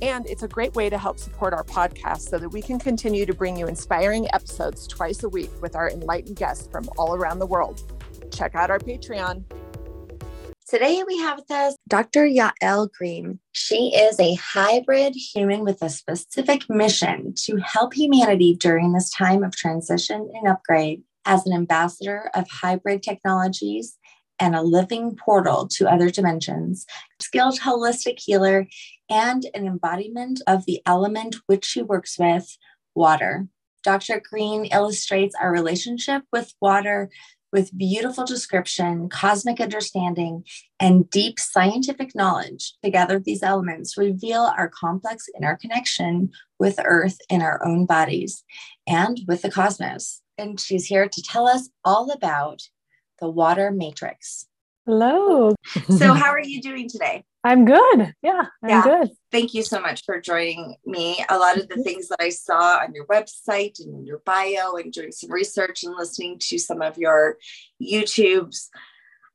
And it's a great way to help support our podcast so that we can continue to bring you inspiring episodes twice a week with our enlightened guests from all around the world. Check out our Patreon. Today we have with us Dr. Yael Green. She is a hybrid human with a specific mission to help humanity during this time of transition and upgrade as an ambassador of hybrid technologies and a living portal to other dimensions, skilled holistic healer, and an embodiment of the element which she works with, water. Dr. Green illustrates our relationship with water with beautiful description, cosmic understanding, and deep scientific knowledge. Together, these elements reveal our complex interconnection with Earth in our own bodies and with the cosmos. And she's here to tell us all about the water matrix. Hello. so, how are you doing today? I'm good. Yeah, I'm yeah. good. Thank you so much for joining me. A lot of the things that I saw on your website and in your bio, and doing some research and listening to some of your YouTubes,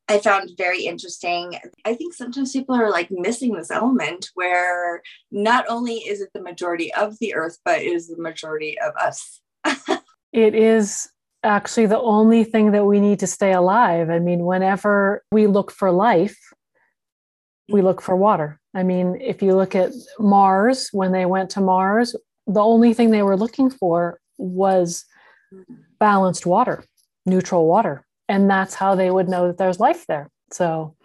I found very interesting. I think sometimes people are like missing this element where not only is it the majority of the earth, but it is the majority of us. it is actually the only thing that we need to stay alive. I mean, whenever we look for life, we look for water. I mean, if you look at Mars, when they went to Mars, the only thing they were looking for was balanced water, neutral water. And that's how they would know that there's life there. So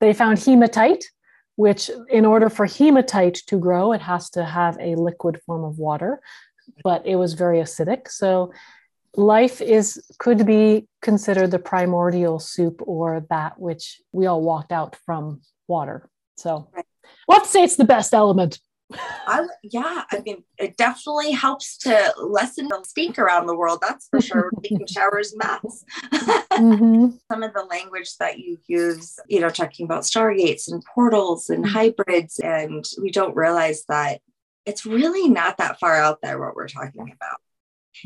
they found hematite, which, in order for hematite to grow, it has to have a liquid form of water, but it was very acidic. So life is could be considered the primordial soup or that which we all walked out from water so right. let's say it's the best element I, yeah, I mean, it definitely helps to lessen the stink around the world. That's for sure. Taking showers, mess. mm-hmm. Some of the language that you use, you know, talking about stargates and portals and mm-hmm. hybrids, and we don't realize that it's really not that far out there what we're talking about.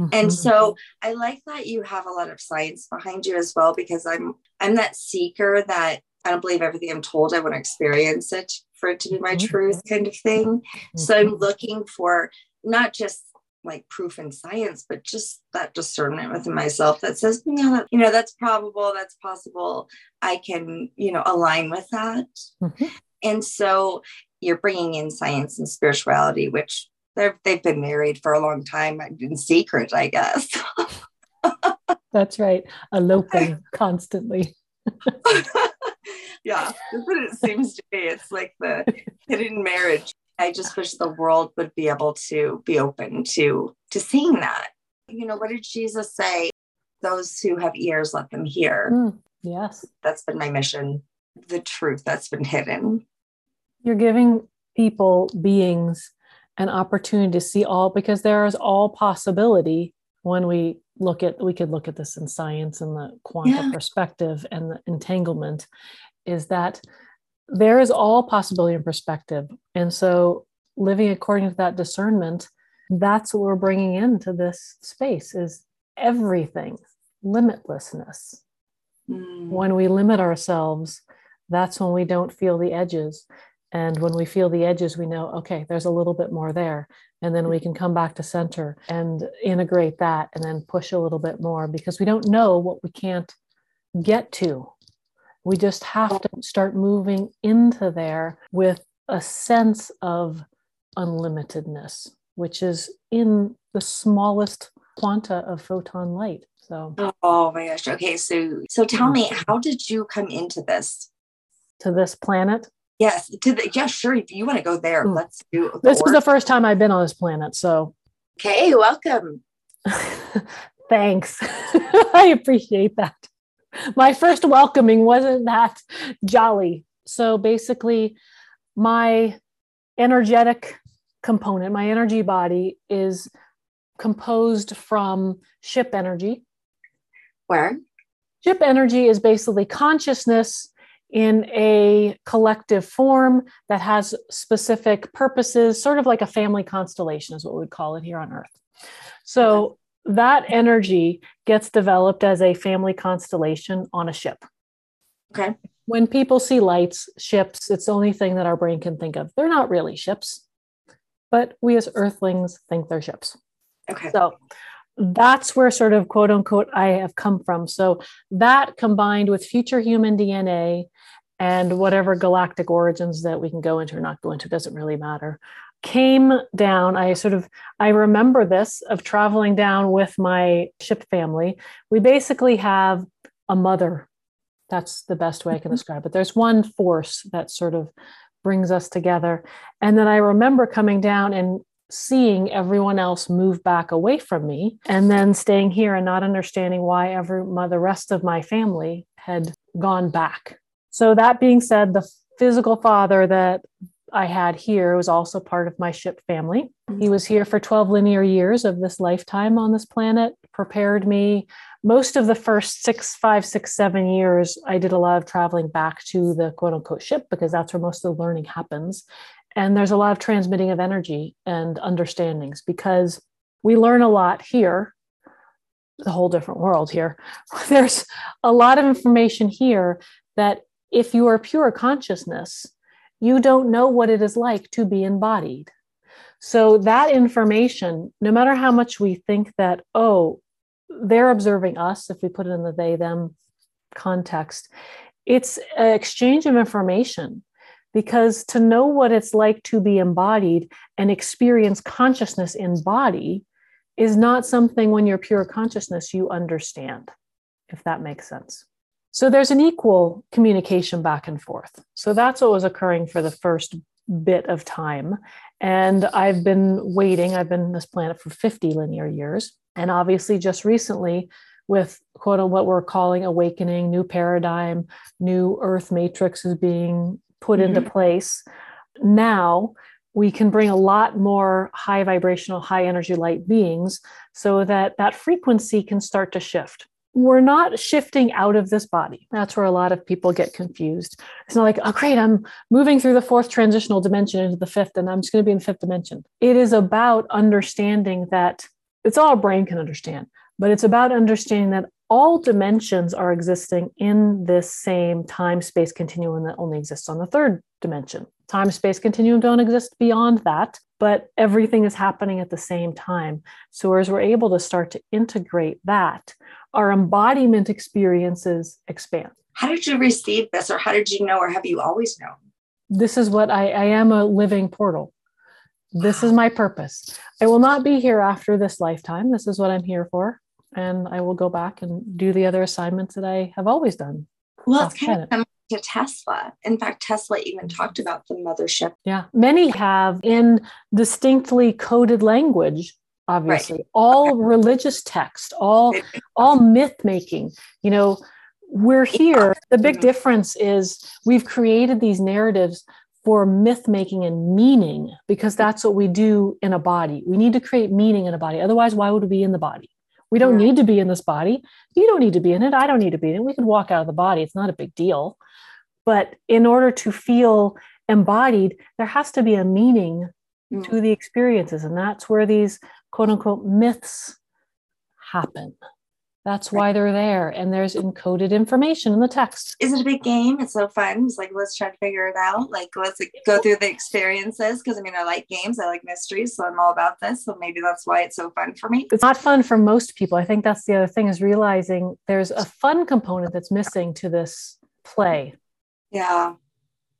Mm-hmm. And so I like that you have a lot of science behind you as well, because I'm I'm that seeker that I don't believe everything I'm told. I want to experience it for it to be my mm-hmm. truth, kind of thing. Mm-hmm. So I'm looking for not just like proof in science, but just that discernment within myself that says, you know, that, you know, that's probable, that's possible. I can, you know, align with that. Mm-hmm. And so you're bringing in science and spirituality, which they've been married for a long time in secret, I guess. That's right. Eloping constantly. yeah, that's what it seems to be. It's like the hidden marriage. I just wish the world would be able to be open to to seeing that. You know, what did Jesus say? Those who have ears, let them hear. Mm, yes. That's been my mission. The truth that's been hidden. You're giving people, beings, an opportunity to see all because there is all possibility when we look at we could look at this in science and the quantum yeah. perspective and the entanglement is that there is all possibility and perspective and so living according to that discernment that's what we're bringing into this space is everything limitlessness mm. when we limit ourselves that's when we don't feel the edges and when we feel the edges, we know, okay, there's a little bit more there. And then we can come back to center and integrate that and then push a little bit more because we don't know what we can't get to. We just have to start moving into there with a sense of unlimitedness, which is in the smallest quanta of photon light. So, oh my gosh. Okay. So, so tell mm. me, how did you come into this? To this planet? Yes, to the yeah, sure. If you want to go there, mm. let's do. The this is the first time I've been on this planet, so. Okay, welcome. Thanks. I appreciate that. My first welcoming wasn't that jolly. So basically, my energetic component, my energy body is composed from ship energy. Where? Ship energy is basically consciousness in a collective form that has specific purposes, sort of like a family constellation, is what we would call it here on Earth. So that energy gets developed as a family constellation on a ship. Okay. When people see lights, ships, it's the only thing that our brain can think of. They're not really ships, but we as earthlings think they're ships. Okay. So that's where sort of quote unquote I have come from. So that combined with future human DNA and whatever galactic origins that we can go into or not go into doesn't really matter. Came down i sort of i remember this of traveling down with my ship family. We basically have a mother. That's the best way i can mm-hmm. describe it. There's one force that sort of brings us together. And then i remember coming down and seeing everyone else move back away from me and then staying here and not understanding why every the rest of my family had gone back so that being said the physical father that I had here was also part of my ship family. He mm-hmm. was here for 12 linear years of this lifetime on this planet, prepared me. Most of the first six, five, six, seven years, I did a lot of traveling back to the quote unquote ship because that's where most of the learning happens. And there's a lot of transmitting of energy and understandings because we learn a lot here, a whole different world here. There's a lot of information here that if you are pure consciousness, you don't know what it is like to be embodied. So, that information, no matter how much we think that, oh, they're observing us, if we put it in the they them context, it's an exchange of information because to know what it's like to be embodied and experience consciousness in body is not something when you're pure consciousness you understand, if that makes sense. So there's an equal communication back and forth. So that's what was occurring for the first bit of time. And I've been waiting, I've been on this planet for 50 linear years. And obviously, just recently, with quote what we're calling awakening, new paradigm, new earth matrix is being put mm-hmm. into place. Now we can bring a lot more high vibrational, high energy light beings so that that frequency can start to shift we're not shifting out of this body. That's where a lot of people get confused. It's not like, oh, great, I'm moving through the fourth transitional dimension into the fifth, and I'm just going to be in the fifth dimension. It is about understanding that it's all brain can understand, but it's about understanding that all dimensions are existing in this same time space continuum that only exists on the third dimension. Time space continuum don't exist beyond that, but everything is happening at the same time. So, as we're able to start to integrate that, our embodiment experiences expand. How did you receive this, or how did you know, or have you always known? This is what I, I am a living portal. This is my purpose. I will not be here after this lifetime. This is what I'm here for. And I will go back and do the other assignments that I have always done. Well, it's kind of similar to Tesla. In fact, Tesla even talked about the mothership. Yeah. Many have in distinctly coded language obviously right. all religious text all all myth making you know we're here. the big mm-hmm. difference is we've created these narratives for myth making and meaning because that's what we do in a body. We need to create meaning in a body. Otherwise why would we be in the body? We don't need to be in this body. You don't need to be in it. I don't need to be in it. We can walk out of the body. It's not a big deal. But in order to feel embodied there has to be a meaning to the experiences. And that's where these quote unquote myths happen. That's why they're there. And there's encoded information in the text. Is it a big game? It's so fun. It's like, let's try to figure it out. Like, let's go through the experiences. Cause I mean, I like games, I like mysteries. So I'm all about this. So maybe that's why it's so fun for me. It's not fun for most people. I think that's the other thing is realizing there's a fun component that's missing to this play. Yeah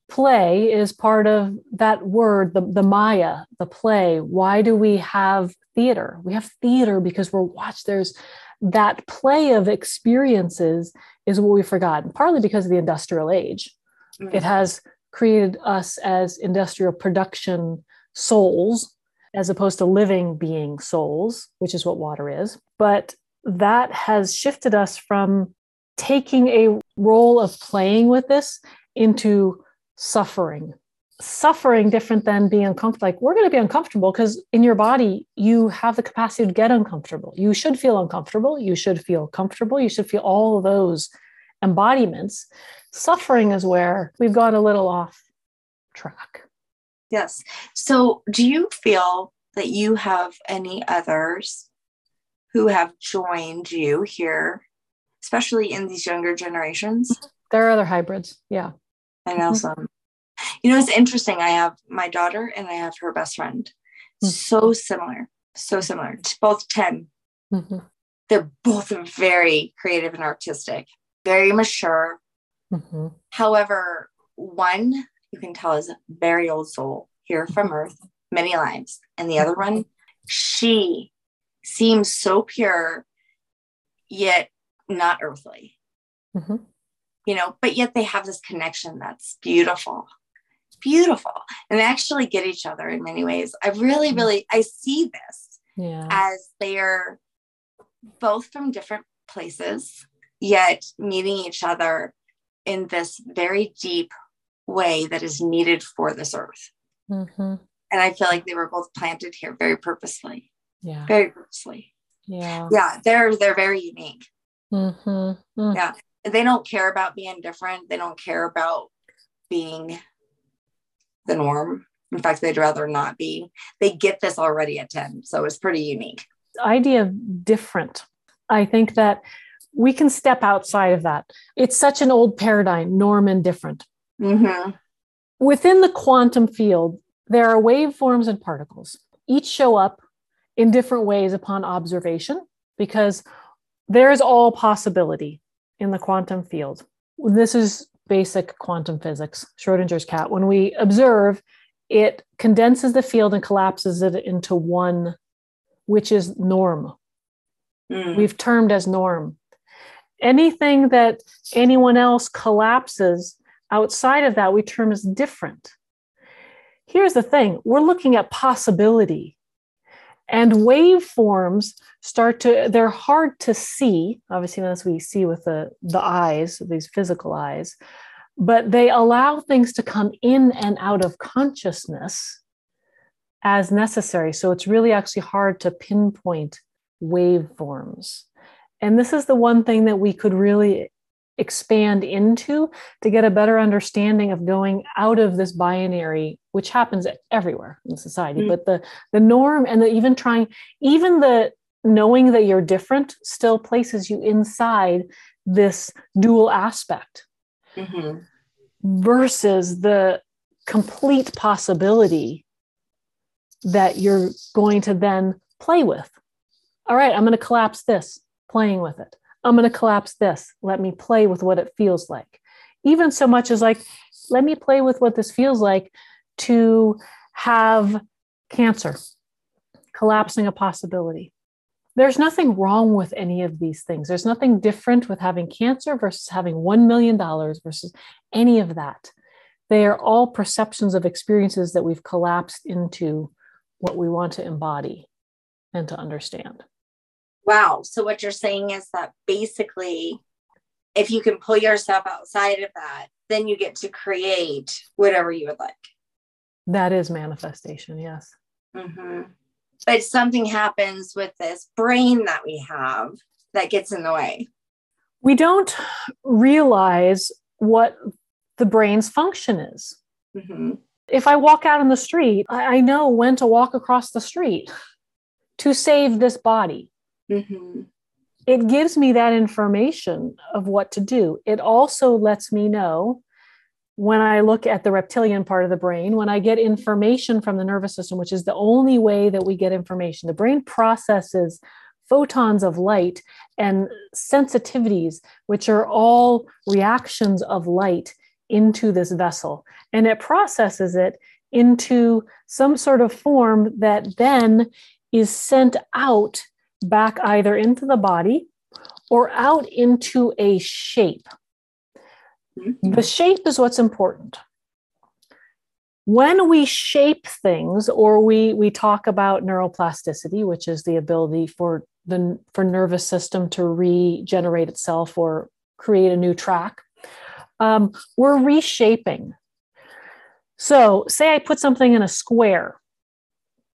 play is part of that word, the, the Maya, the play. Why do we have theater? We have theater because we're watched. There's that play of experiences is what we've forgotten, partly because of the industrial age. Mm-hmm. It has created us as industrial production souls as opposed to living being souls, which is what water is. But that has shifted us from taking a role of playing with this into suffering. Suffering different than being uncomfortable. Like we're going to be uncomfortable because in your body you have the capacity to get uncomfortable. You should feel uncomfortable. You should feel comfortable. You should feel all of those embodiments. Suffering is where we've gone a little off track. Yes. So do you feel that you have any others who have joined you here especially in these younger generations? There are other hybrids. Yeah i know mm-hmm. some you know, it's interesting. I have my daughter and I have her best friend. Mm-hmm. So similar, so similar. Both 10. Mm-hmm. They're both very creative and artistic, very mature. Mm-hmm. However, one you can tell is very old soul here from Earth, many lives. And the other one, she seems so pure, yet not earthly. Mm-hmm. You know, but yet they have this connection that's beautiful beautiful and they actually get each other in many ways i really mm. really i see this yeah. as they're both from different places yet meeting each other in this very deep way that is needed for this earth mm-hmm. and i feel like they were both planted here very purposely yeah very purposely yeah yeah they're they're very unique mm-hmm. mm. yeah they don't care about being different they don't care about being the norm. In fact, they'd rather not be. They get this already at 10. So it's pretty unique. The idea of different. I think that we can step outside of that. It's such an old paradigm, norm and different. Mm-hmm. Within the quantum field, there are waveforms and particles. Each show up in different ways upon observation because there is all possibility in the quantum field. This is basic quantum physics, Schrodinger's cat. When we observe, it condenses the field and collapses it into one, which is norm. Mm. We've termed as norm. Anything that anyone else collapses outside of that, we term as different. Here's the thing we're looking at possibility. And waveforms start to, they're hard to see, obviously, unless we see with the, the eyes, these physical eyes, but they allow things to come in and out of consciousness as necessary. So it's really actually hard to pinpoint waveforms. And this is the one thing that we could really expand into to get a better understanding of going out of this binary which happens everywhere in society mm-hmm. but the the norm and the even trying even the knowing that you're different still places you inside this dual aspect mm-hmm. versus the complete possibility that you're going to then play with all right i'm going to collapse this playing with it I'm going to collapse this. Let me play with what it feels like. Even so much as like, let me play with what this feels like to have cancer, collapsing a possibility. There's nothing wrong with any of these things. There's nothing different with having cancer versus having $1 million versus any of that. They are all perceptions of experiences that we've collapsed into what we want to embody and to understand. Wow. So what you're saying is that basically, if you can pull yourself outside of that, then you get to create whatever you would like. That is manifestation, yes. Mm-hmm. But something happens with this brain that we have that gets in the way. We don't realize what the brain's function is. Mm-hmm. If I walk out in the street, I know when to walk across the street to save this body. Mm-hmm. It gives me that information of what to do. It also lets me know when I look at the reptilian part of the brain, when I get information from the nervous system, which is the only way that we get information, the brain processes photons of light and sensitivities, which are all reactions of light into this vessel. And it processes it into some sort of form that then is sent out back either into the body or out into a shape. Mm-hmm. The shape is what's important. When we shape things, or we, we talk about neuroplasticity, which is the ability for the for nervous system to regenerate itself or create a new track, um, we're reshaping. So, say I put something in a square.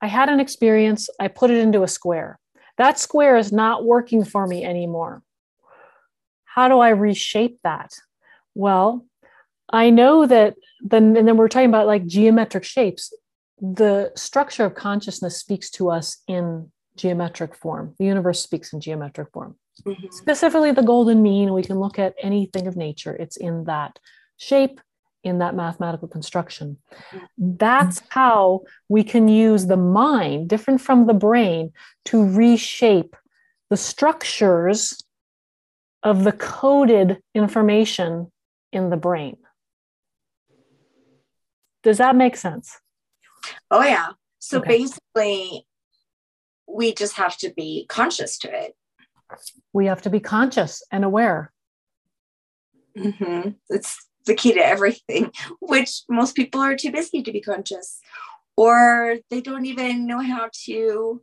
I had an experience, I put it into a square. That square is not working for me anymore. How do I reshape that? Well, I know that then, and then we're talking about like geometric shapes. The structure of consciousness speaks to us in geometric form. The universe speaks in geometric form. Mm-hmm. Specifically, the golden mean, we can look at anything of nature, it's in that shape, in that mathematical construction. That's how we can use the mind, different from the brain, to reshape the structures of the coded information in the brain. Does that make sense? Oh, yeah. So okay. basically, we just have to be conscious to it. We have to be conscious and aware. Mm-hmm. It's the key to everything, which most people are too busy to be conscious, or they don't even know how to,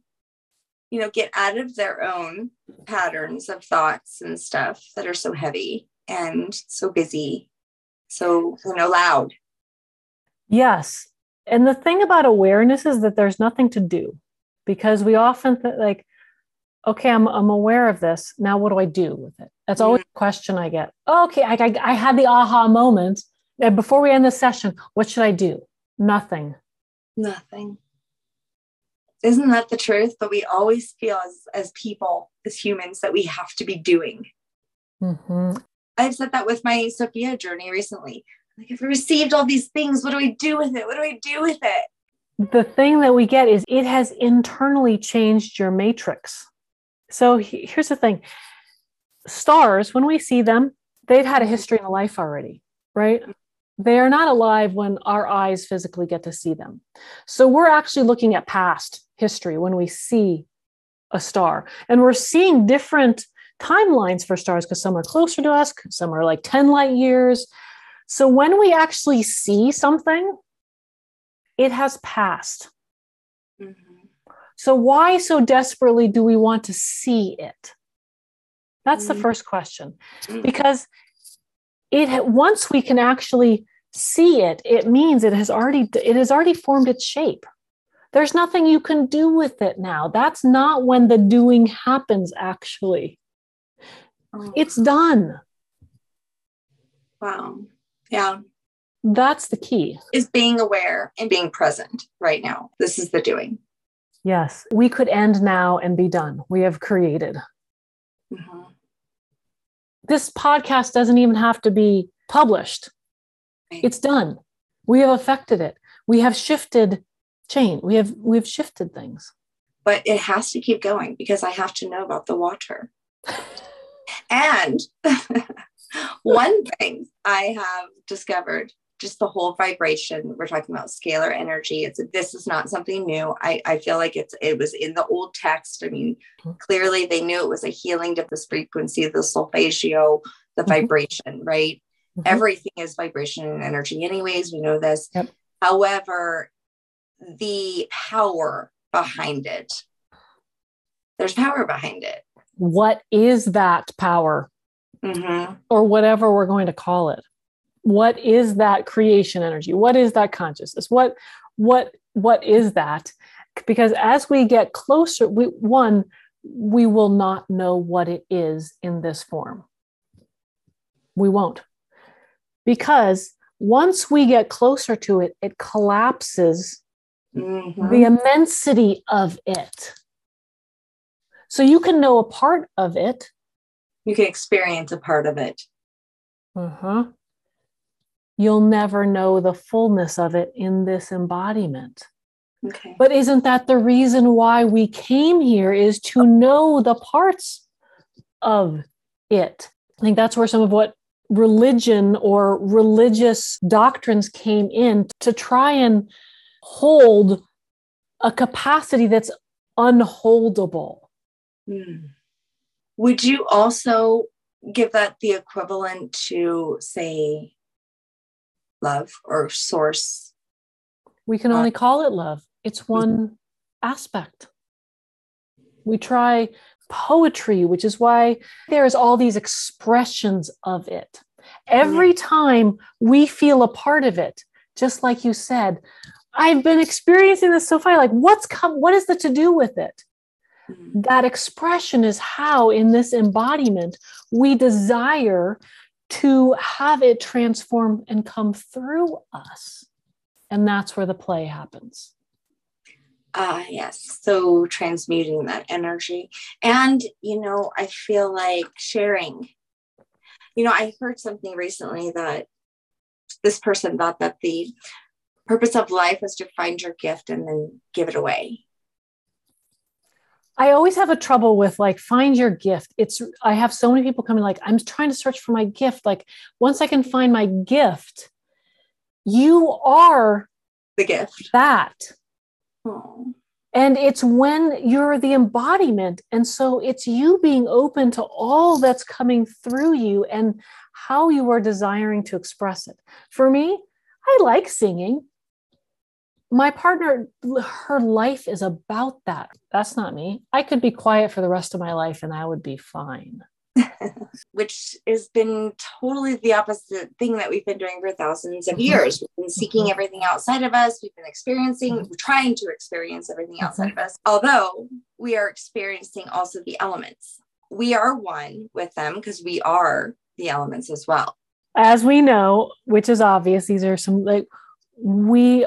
you know, get out of their own patterns of thoughts and stuff that are so heavy and so busy, so, you know, loud. Yes. And the thing about awareness is that there's nothing to do because we often th- like, okay, I'm, I'm aware of this. Now, what do I do with it? That's always a question I get. okay, I, I, I had the aha moment. And before we end the session, what should I do? Nothing. Nothing. Isn't that the truth? But we always feel as, as people, as humans, that we have to be doing. Mm-hmm. I've said that with my Sophia journey recently. Like, if we received all these things, what do we do with it? What do we do with it? The thing that we get is it has internally changed your matrix. So here's the thing stars, when we see them, they've had a history and a life already, right? They are not alive when our eyes physically get to see them. So we're actually looking at past history when we see a star. And we're seeing different timelines for stars because some are closer to us, some are like 10 light years, so when we actually see something, it has passed. Mm-hmm. So why so desperately do we want to see it? That's the first question. Mm-hmm. Because it once we can actually see it, it means it has already it has already formed its shape. There's nothing you can do with it now. That's not when the doing happens actually. Oh. It's done. Wow. Yeah. That's the key. Is being aware and being present right now. This is the doing. Yes. We could end now and be done. We have created. Mm-hmm. This podcast doesn't even have to be published. It's done. We have affected it. We have shifted chain. We have we've shifted things. But it has to keep going because I have to know about the water. and one thing I have discovered just the whole vibration we're talking about scalar energy it's this is not something new i i feel like it's it was in the old text i mean mm-hmm. clearly they knew it was a healing to this frequency the solfeggio the mm-hmm. vibration right mm-hmm. everything is vibration and energy anyways we know this yep. however the power behind it there's power behind it what is that power mm-hmm. or whatever we're going to call it what is that creation energy? What is that consciousness? What what what is that? Because as we get closer we one we will not know what it is in this form. We won't. Because once we get closer to it it collapses mm-hmm. the immensity of it. So you can know a part of it. You can experience a part of it. Uh-huh. You'll never know the fullness of it in this embodiment. Okay. But isn't that the reason why we came here is to know the parts of it? I think that's where some of what religion or religious doctrines came in to try and hold a capacity that's unholdable. Mm. Would you also give that the equivalent to, say, love or source? We can only call it love. It's one mm-hmm. aspect. We try poetry, which is why there's all these expressions of it. Every mm-hmm. time we feel a part of it, just like you said, I've been experiencing this so far. Like, what's come? What is the to do with it? Mm-hmm. That expression is how, in this embodiment, we desire to have it transform and come through us. And that's where the play happens. Ah, uh, yes. So transmuting that energy. And, you know, I feel like sharing. You know, I heard something recently that this person thought that the purpose of life was to find your gift and then give it away. I always have a trouble with like find your gift. It's I have so many people coming like I'm trying to search for my gift. Like once I can find my gift, you are the gift. That. Oh. And it's when you're the embodiment. And so it's you being open to all that's coming through you and how you are desiring to express it. For me, I like singing. My partner, her life is about that. That's not me. I could be quiet for the rest of my life and I would be fine. which has been totally the opposite thing that we've been doing for thousands of mm-hmm. years. We've been seeking mm-hmm. everything outside of us. We've been experiencing, mm-hmm. trying to experience everything outside of us, although we are experiencing also the elements. We are one with them because we are the elements as well. As we know, which is obvious, these are some like we,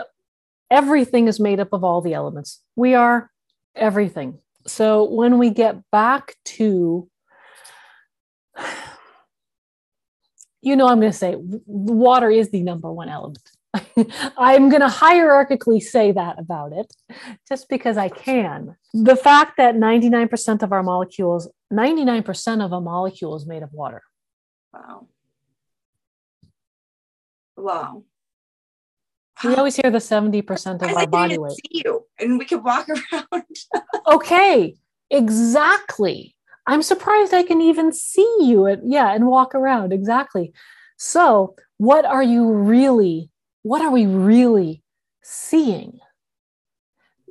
everything is made up of all the elements. We are everything. So when we get back to you know, I'm going to say water is the number one element. I'm going to hierarchically say that about it just because I can. The fact that 99% of our molecules, 99% of a molecule is made of water. Wow. Wow. We always hear the 70% of our body weight. See you and we could walk around. okay, exactly. I'm surprised I can even see you at, yeah, and walk around. Exactly. So, what are you really, what are we really seeing?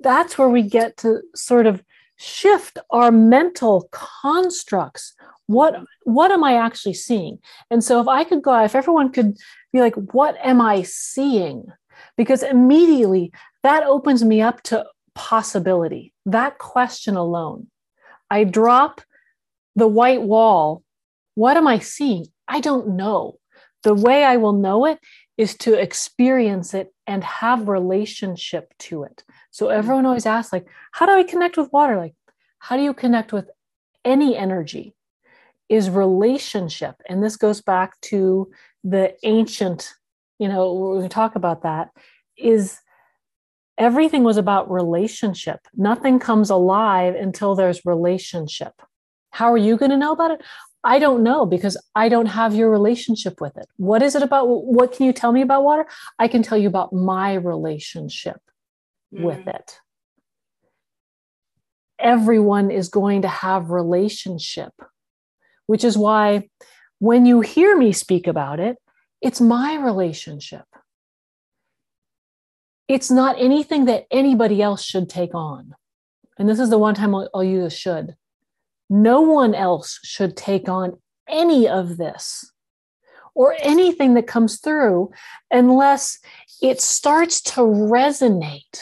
That's where we get to sort of shift our mental constructs. What what am I actually seeing? And so if I could go, if everyone could be like, what am I seeing? Because immediately that opens me up to possibility. That question alone. I drop the white wall, what am I seeing? I don't know. The way I will know it is to experience it and have relationship to it. So everyone always asks, like, how do I connect with water? Like, how do you connect with any energy? Is relationship. And this goes back to the ancient, you know, we talk about that, is everything was about relationship. Nothing comes alive until there's relationship. How are you going to know about it? I don't know because I don't have your relationship with it. What is it about? What can you tell me about water? I can tell you about my relationship mm. with it. Everyone is going to have relationship, which is why when you hear me speak about it, it's my relationship. It's not anything that anybody else should take on. And this is the one time I'll, I'll use a should no one else should take on any of this or anything that comes through unless it starts to resonate.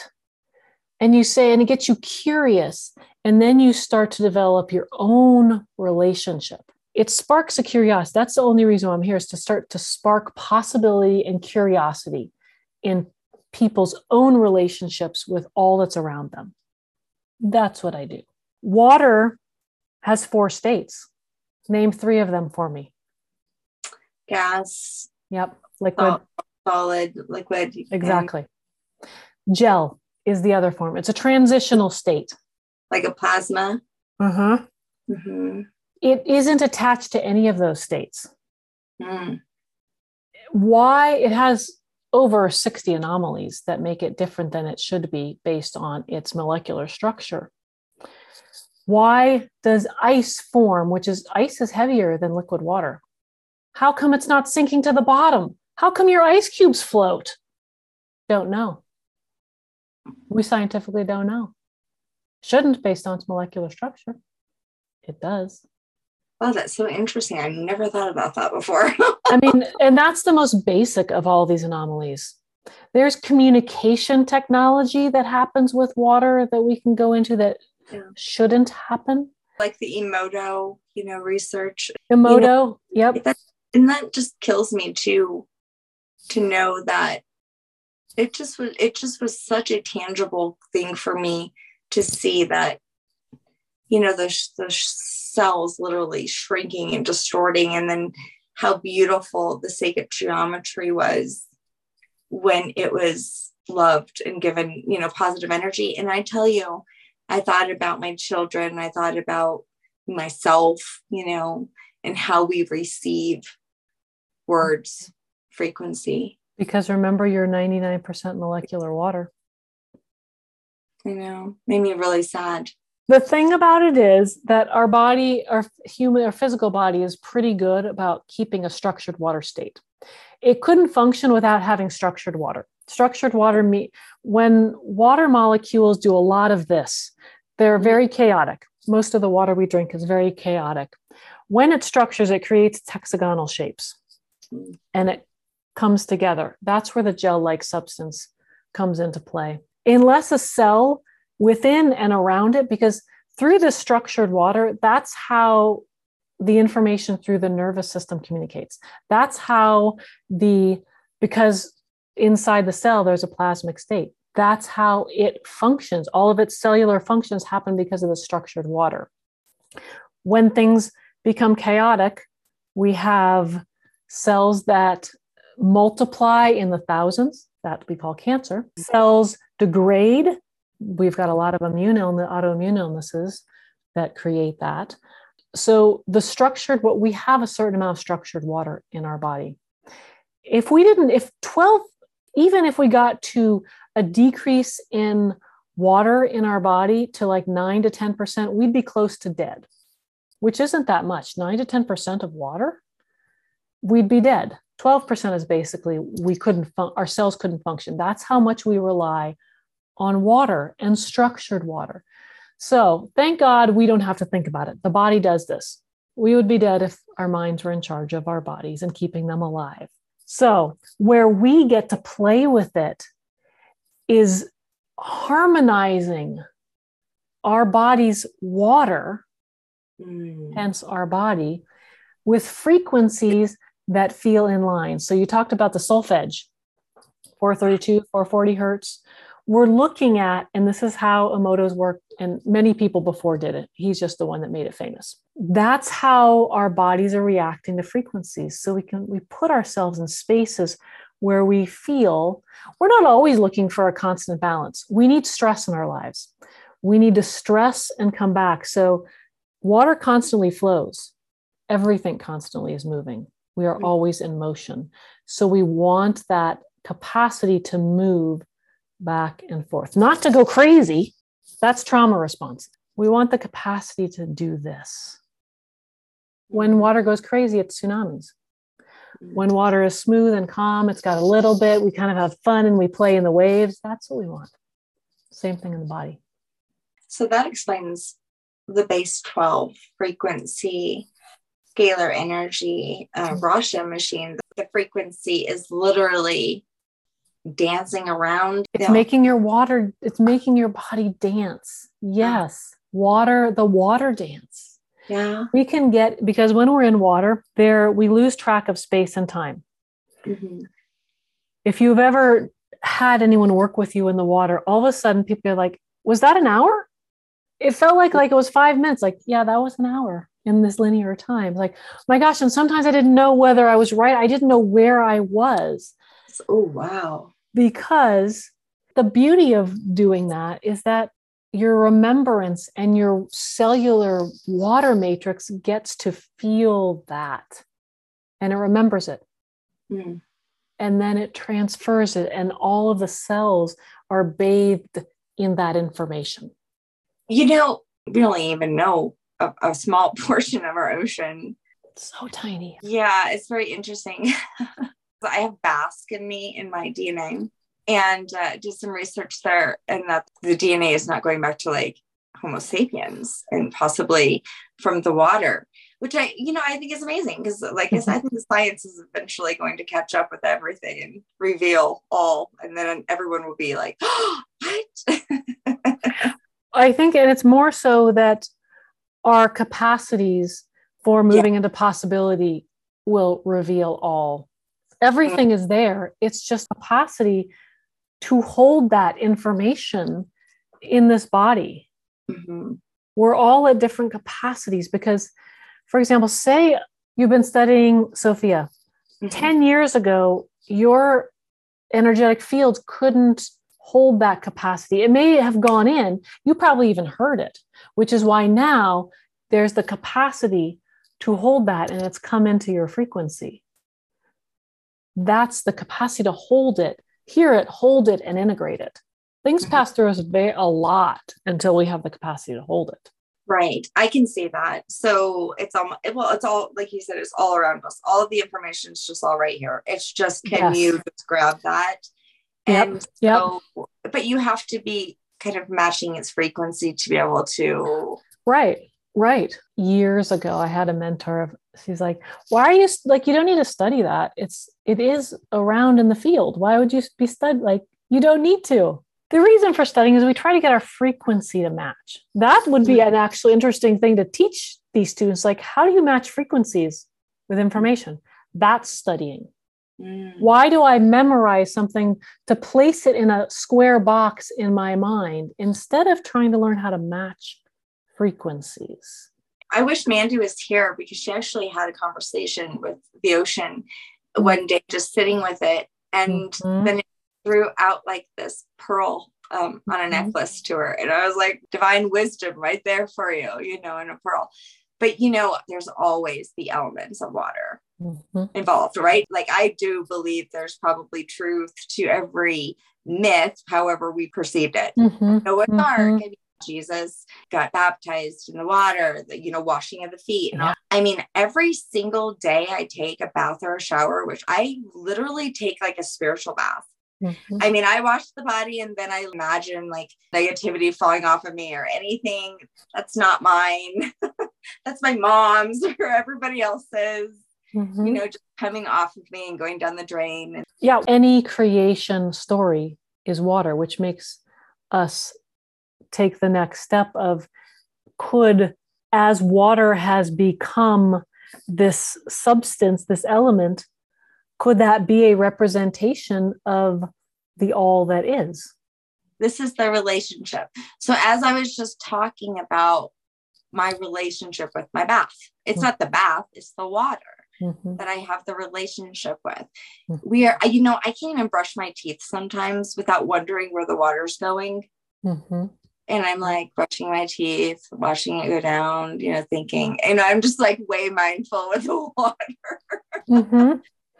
And you say, and it gets you curious. And then you start to develop your own relationship. It sparks a curiosity. That's the only reason I'm here is to start to spark possibility and curiosity in people's own relationships with all that's around them. That's what I do. Water has four states. Name three of them for me. Gas. Yep. Liquid. Solid, liquid. Exactly. Gel is the other form. It's a transitional state. Like a plasma. Uh-huh. Mm-hmm. It isn't attached to any of those states. Mm. Why it has over 60 anomalies that make it different than it should be based on its molecular structure. Why does ice form, which is ice is heavier than liquid water? How come it's not sinking to the bottom? How come your ice cubes float? Don't know. We scientifically don't know. Shouldn't based on its molecular structure. It does. Wow, that's so interesting. I never thought about that before. I mean, and that's the most basic of all these anomalies. There's communication technology that happens with water that we can go into that yeah. shouldn't happen. Like the Emoto, you know, research. Emoto, you know, yep. That, and that just kills me too, to know that it just was it just was such a tangible thing for me to see that you know the, the cells literally shrinking and distorting and then how beautiful the sacred geometry was when it was loved and given you know positive energy. And i tell you i thought about my children i thought about myself you know and how we receive words frequency. Because remember you're 99% molecular water. You know. Made me really sad the thing about it is that our body our human our physical body is pretty good about keeping a structured water state. It couldn't function without having structured water. Structured water me when water molecules do a lot of this they're mm-hmm. very chaotic. Most of the water we drink is very chaotic. When it structures it creates hexagonal shapes. And it comes together. That's where the gel like substance comes into play. Unless a cell within and around it because through this structured water that's how the information through the nervous system communicates. That's how the because inside the cell there's a plasmic state. That's how it functions. All of its cellular functions happen because of the structured water. When things become chaotic we have cells that multiply in the thousands that we call cancer. Cells degrade we've got a lot of immune illness, autoimmune illnesses that create that. So the structured, what we have a certain amount of structured water in our body. If we didn't, if 12, even if we got to a decrease in water in our body to like nine to 10%, we'd be close to dead, which isn't that much. Nine to 10% of water, we'd be dead. 12% is basically we couldn't, fun- our cells couldn't function. That's how much we rely on water and structured water. So thank God we don't have to think about it. The body does this. We would be dead if our minds were in charge of our bodies and keeping them alive. So, where we get to play with it is harmonizing our body's water, mm. hence our body, with frequencies that feel in line. So, you talked about the solfege 432, 440 hertz we're looking at, and this is how Emoto's work, and many people before did it. He's just the one that made it famous. That's how our bodies are reacting to frequencies. So we can we put ourselves in spaces where we feel we're not always looking for a constant balance. We need stress in our lives. We need to stress and come back. So water constantly flows. Everything constantly is moving. We are mm. always in motion. So we want that capacity to move back and forth, not to go crazy. That's trauma response. We want the capacity to do this. When water goes crazy, it's tsunamis. When water is smooth and calm, it's got a little bit, we kind of have fun and we play in the waves. That's what we want. Same thing in the body. So that explains the base 12 frequency scalar energy uh, mm-hmm. Rasha machine. The frequency is literally dancing around. It's making your water, it's making your body dance. Yes. Water, the water dance. Yeah. We can get, because when we're in water, there we lose track of space and time. Mm-hmm. If you've ever had anyone work with you in the water, all of a sudden people are like, was that an hour? It felt like like it was five minutes. Like, yeah, that was an hour in this linear time. Like, my gosh, and sometimes I didn't know whether I was right. I didn't know where I was. Oh wow because the beauty of doing that is that your remembrance and your cellular water matrix gets to feel that and it remembers it. Mm. And then it transfers it, and all of the cells are bathed in that information. You know, we only even know a, a small portion of our ocean. so tiny. Yeah, it's very interesting. I have Basque in me in my DNA and uh, did some research there, and that the DNA is not going back to like Homo sapiens and possibly from the water. which I, you know, I think is amazing because, like I said, I think the science is eventually going to catch up with everything and reveal all, and then everyone will be like, oh, "What?" I think, and it's more so that our capacities for moving yeah. into possibility will reveal all. Everything is there. It's just capacity to hold that information in this body. Mm-hmm. We're all at different capacities because, for example, say you've been studying Sophia. Mm-hmm. 10 years ago, your energetic field couldn't hold that capacity. It may have gone in, you probably even heard it, which is why now there's the capacity to hold that and it's come into your frequency. That's the capacity to hold it, hear it, hold it, and integrate it. Things mm-hmm. pass through us a lot until we have the capacity to hold it. Right. I can see that. So it's all, well, it's all, like you said, it's all around us. All of the information is just all right here. It's just, can yes. you just grab that? And yep. so, yep. but you have to be kind of matching its frequency to be able to. Right. Right. Years ago, I had a mentor of, she's like, why are you like, you don't need to study that. It's, it is around in the field. Why would you be studied? Like, you don't need to. The reason for studying is we try to get our frequency to match. That would be an actually interesting thing to teach these students. Like, how do you match frequencies with information? That's studying. Mm. Why do I memorize something to place it in a square box in my mind instead of trying to learn how to match frequencies. I wish Mandy was here because she actually had a conversation with the ocean one day, just sitting with it, and mm-hmm. then it threw out like this pearl um, on a mm-hmm. necklace to her, and I was like, divine wisdom right there for you, you know, in a pearl. But you know, there's always the elements of water mm-hmm. involved, right? Like I do believe there's probably truth to every myth, however we perceived it. Mm-hmm. Ark, mm-hmm. I mean, Jesus got baptized in the water, the, you know, washing of the feet. And all. I mean, every single day I take a bath or a shower, which I literally take like a spiritual bath. Mm-hmm. I mean, I wash the body and then I imagine like negativity falling off of me or anything that's not mine. that's my mom's or everybody else's. Mm-hmm. You know, just coming off of me and going down the drain. Yeah, any creation story is water, which makes us take the next step of could as water has become this substance this element could that be a representation of the all that is this is the relationship so as i was just talking about my relationship with my bath it's mm-hmm. not the bath it's the water mm-hmm. that i have the relationship with mm-hmm. we are you know i can't even brush my teeth sometimes without wondering where the water's going mm-hmm and I'm like brushing my teeth, watching it go down, you know, thinking, and I'm just like way mindful with the water. Mm-hmm.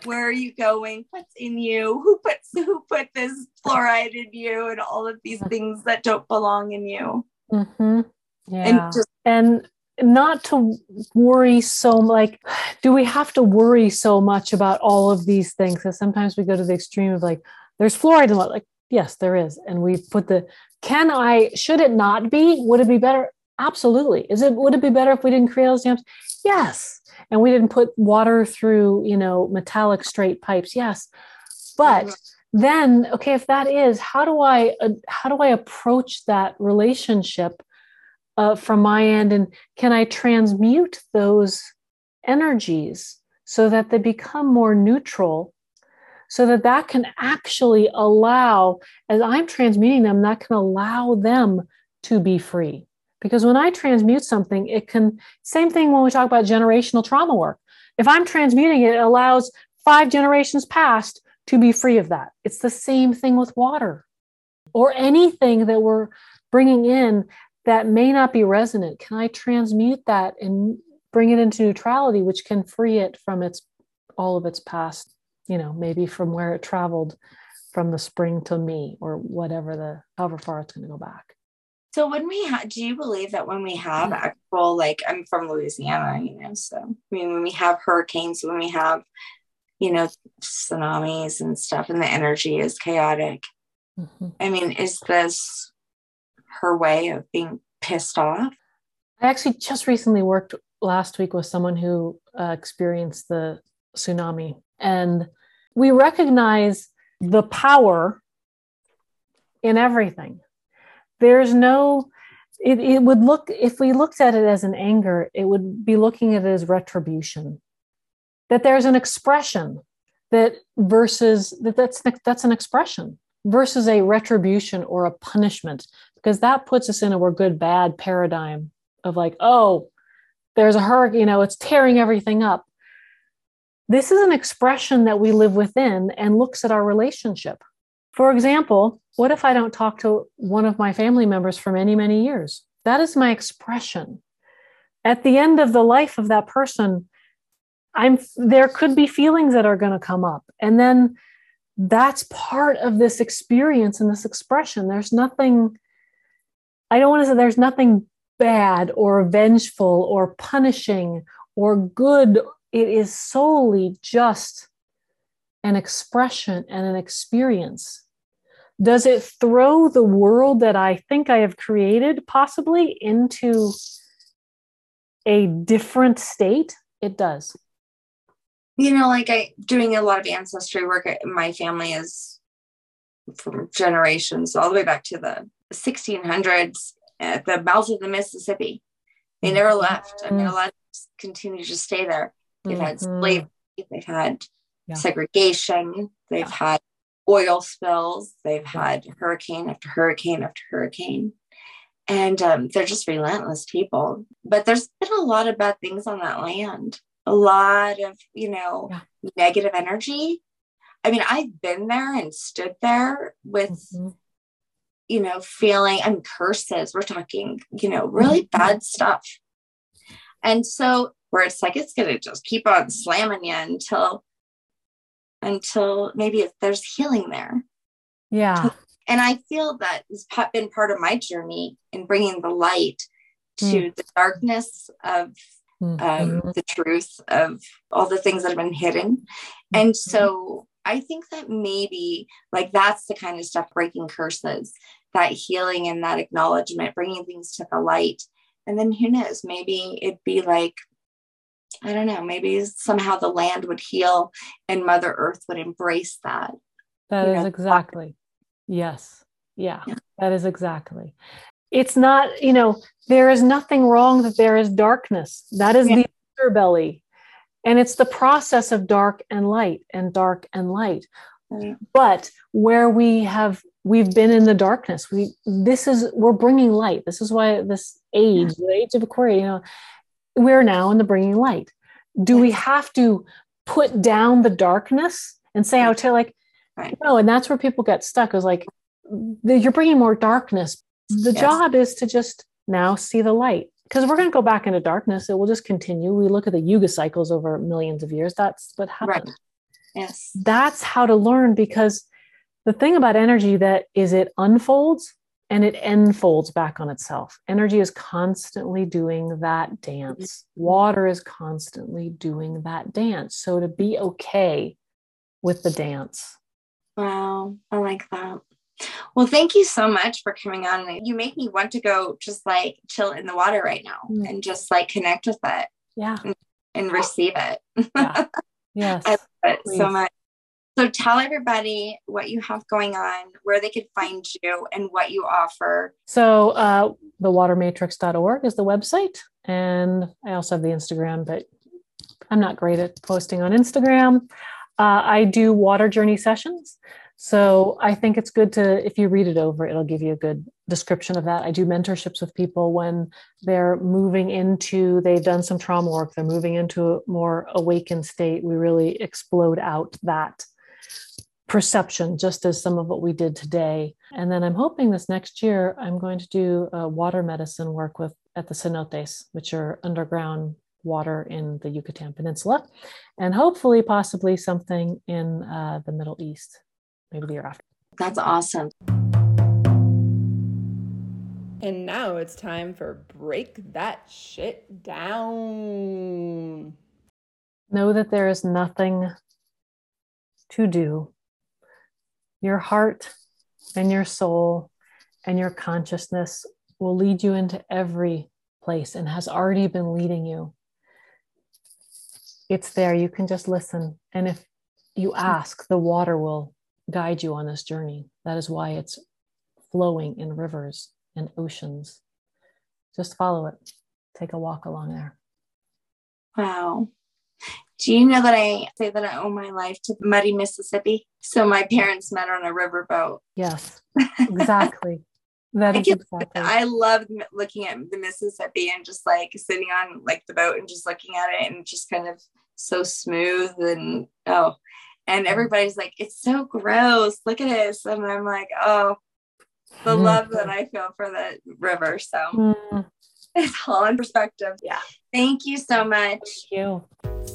Where are you going? What's in you? Who puts who put this fluoride in you, and all of these things that don't belong in you. Mm-hmm. Yeah, and just and not to worry so like do we have to worry so much about all of these things because sometimes we go to the extreme of like there's fluoride in what like yes there is and we put the can I, should it not be? Would it be better? Absolutely. Is it, would it be better if we didn't create those dams? Yes. And we didn't put water through, you know, metallic straight pipes. Yes. But then, okay, if that is, how do I, uh, how do I approach that relationship uh, from my end? And can I transmute those energies so that they become more neutral so that that can actually allow as i'm transmuting them that can allow them to be free. Because when i transmute something it can same thing when we talk about generational trauma work. If i'm transmuting it it allows five generations past to be free of that. It's the same thing with water or anything that we're bringing in that may not be resonant. Can i transmute that and bring it into neutrality which can free it from its all of its past you know, maybe from where it traveled from the spring to me or whatever the however far it's going to go back. So when we have, do you believe that when we have mm. actual, like I'm from Louisiana, you know, so I mean, when we have hurricanes, when we have, you know, tsunamis and stuff, and the energy is chaotic. Mm-hmm. I mean, is this her way of being pissed off? I actually just recently worked last week with someone who uh, experienced the tsunami, and we recognize the power in everything. There's no, it, it would look, if we looked at it as an anger, it would be looking at it as retribution. That there's an expression that versus that that's that's an expression versus a retribution or a punishment because that puts us in a we're good bad paradigm of like oh there's a hurricane you know it's tearing everything up this is an expression that we live within and looks at our relationship. For example what if i don't talk to one of my family members for many many years? That is my expression. At the end of the life of that person i'm there could be feelings that are going to come up. And then that's part of this experience and this expression. There's nothing i don't want to say there's nothing bad or vengeful or punishing or good it is solely just an expression and an experience does it throw the world that i think i have created possibly into a different state it does you know, like I doing a lot of ancestry work. My family is from generations all the way back to the 1600s at the mouth of the Mississippi. They never mm-hmm. left. I mean, a lot continue to stay there. They've had mm-hmm. slavery, they've had yeah. segregation, they've yeah. had oil spills, they've had hurricane after hurricane after hurricane. And um, they're just relentless people. But there's been a lot of bad things on that land a lot of, you know, negative energy. I mean, I've been there and stood there with, mm-hmm. you know, feeling and curses. We're talking, you know, really mm-hmm. bad stuff. And so where it's like it's gonna just keep on slamming you until until maybe if there's healing there. Yeah. And I feel that has been part of my journey in bringing the light to mm. the darkness of um, mm-hmm. the truth of all the things that have been hidden. Mm-hmm. And so I think that maybe like that's the kind of stuff breaking curses, that healing and that acknowledgement, bringing things to the light. And then who knows, maybe it'd be like, I don't know, maybe somehow the land would heal and Mother Earth would embrace that. That is know? exactly. Yes. Yeah, yeah, that is exactly it's not you know there is nothing wrong that there is darkness that is yeah. the underbelly and it's the process of dark and light and dark and light but where we have we've been in the darkness we this is we're bringing light this is why this age yeah. the age of aquarius you know we're now in the bringing light do we have to put down the darkness and say out to like right. no and that's where people get stuck is like you're bringing more darkness the yes. job is to just now see the light because we're going to go back into darkness. It will just continue. We look at the yuga cycles over millions of years. That's what happened. Right. Yes. That's how to learn because the thing about energy that is it unfolds and it enfolds back on itself. Energy is constantly doing that dance. Mm-hmm. Water is constantly doing that dance. So to be okay with the dance. Wow, I like that. Well, thank you so much for coming on. You make me want to go just like chill in the water right now mm. and just like connect with it. Yeah. And, and receive it. Yeah. Yes. I love it Please. so much. So tell everybody what you have going on, where they could find you, and what you offer. So uh, thewatermatrix.org is the website. And I also have the Instagram, but I'm not great at posting on Instagram. Uh, I do water journey sessions. So I think it's good to, if you read it over, it'll give you a good description of that. I do mentorships with people when they're moving into, they've done some trauma work, they're moving into a more awakened state. We really explode out that perception, just as some of what we did today. And then I'm hoping this next year, I'm going to do water medicine work with at the cenotes, which are underground water in the Yucatan Peninsula, and hopefully, possibly something in uh, the Middle East maybe the year after. That's awesome. And now it's time for break that shit down. Know that there is nothing to do. Your heart and your soul and your consciousness will lead you into every place and has already been leading you. it's there. You can just listen. And if you ask, the water will guide you on this journey. That is why it's flowing in rivers and oceans. Just follow it. Take a walk along there. Wow. Do you know that I say that I owe my life to muddy Mississippi? So my parents met on a riverboat. Yes, exactly. That is I exactly. I love looking at the Mississippi and just like sitting on like the boat and just looking at it and just kind of so smooth and oh, and everybody's like, it's so gross. Look at this, and I'm like, oh, the mm-hmm. love that I feel for the river. So mm-hmm. it's all in perspective. Yeah. Thank you so much. Thank you.